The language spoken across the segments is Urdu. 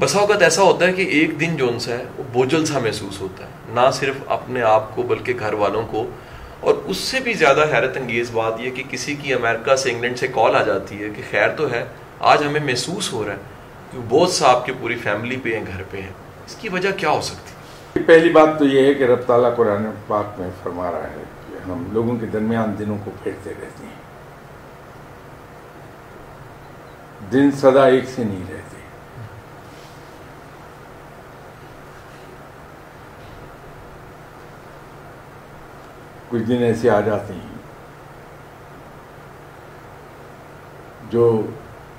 بسا اوقات ایسا ہوتا ہے کہ ایک دن جو ان سے ہے، وہ بوجھل سا محسوس ہوتا ہے۔ نہ صرف اپنے آپ کو، بلکہ گھر والوں کو۔ اور اس سے بھی زیادہ حیرت انگیز بات یہ کہ کسی کی امریکہ سے انگلینڈ سے کال آ جاتی ہے کہ خیر تو ہے، آج ہمیں محسوس ہو رہا ہے کہ بہت سا آپ کی پوری فیملی پہ ہیں، گھر پہ ہیں۔ اس کی وجہ کیا ہو سکتی؟ پہلی بات تو یہ ہے کہ رب تعالیٰ قرآن پاک میں فرما رہا ہے کہ ہم لوگوں کے درمیان دنوں کو پھیرتے رہتے ہیں۔ دن سدا ایک سے نہیں رہتے۔ کچھ دن ایسے آ جاتے ہیں۔ جو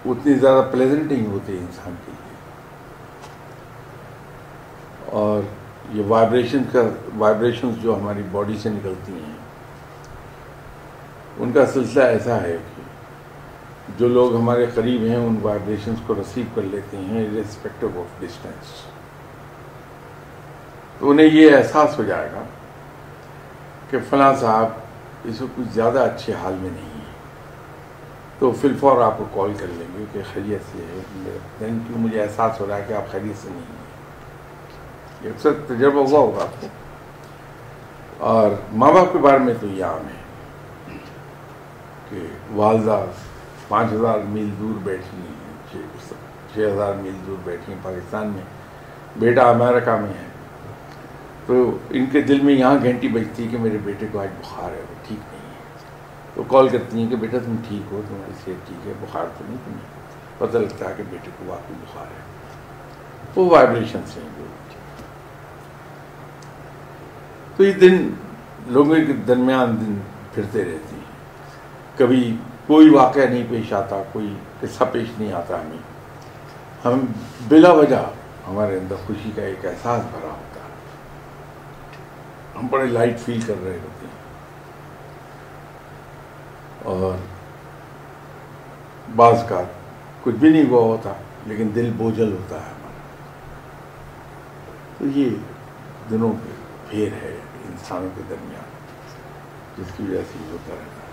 اتنی زیادہ پلیزنٹ نہیں ہوتے انسان کے لیے۔ اور یہ وائبریشن کا وائبریشنز جو ہماری باڈی سے نکلتی ہیں، ان کا سلسلہ ایسا ہے کہ جو لوگ ہمارے قریب ہیں، ان وائبریشنز کو رسیو کر لیتے ہیں ریسپیکٹو آف ڈسٹینس تو انہیں یہ احساس ہو جائے گا کہ فلاں صاحب اس وقت کچھ زیادہ اچھے حال میں نہیں ہے تو فل فور آپ کو کال کر لیں گے کہ خیریت سے ہے۔ یعنی کیوں مجھے احساس ہو رہا ہے کہ آپ خیریت سے نہیں ہیں۔ یہ اکثر تجربہ ہوا ہوگا آپ کو۔ اور ماں باپ کے بارے میں تو یہ عام ہے کہ والدہ پانچ ہزار میل دور بیٹھی ہیں، چھ ہزار میل دور بیٹھی ہیں پاکستان میں۔ بیٹا امریکہ میں ہے۔ تو ان کے دل میں یہاں گھنٹی بجتی ہے کہ میرے بیٹے کو آج بخار ہے، وہ ٹھیک نہیں ہے۔ تو کال کرتی ہیں کہ بیٹا تم ٹھیک ہو، تمہاری صحت ٹھیک ہے، بخار تو نہیں، تمہیں پتہ لگتا ہے کہ بیٹے کو واقعی بخار ہے۔ وہ وائبریشن سے ہیں تو یہ دن لوگوں کے درمیان دن پھرتے رہتے ہیں۔ کبھی کوئی واقعہ نہیں پیش آتا، کوئی قصہ پیش نہیں آتا ہمیں۔ ہم بلا وجہ ہمارے اندر خوشی کا ایک احساس بھرا ہوتا ہم بڑے لائٹ فیل کر رہے ہوتے ہیں۔ اور بعض کا کچھ بھی نہیں ہوا ہوتا، لیکن دل بوجھل ہوتا ہے ہمارا۔ تو یہ دنوں کے پھیر ہے انسانوں کے درمیان، جس کی وجہ سے یہ ہوتا رہتا ہے۔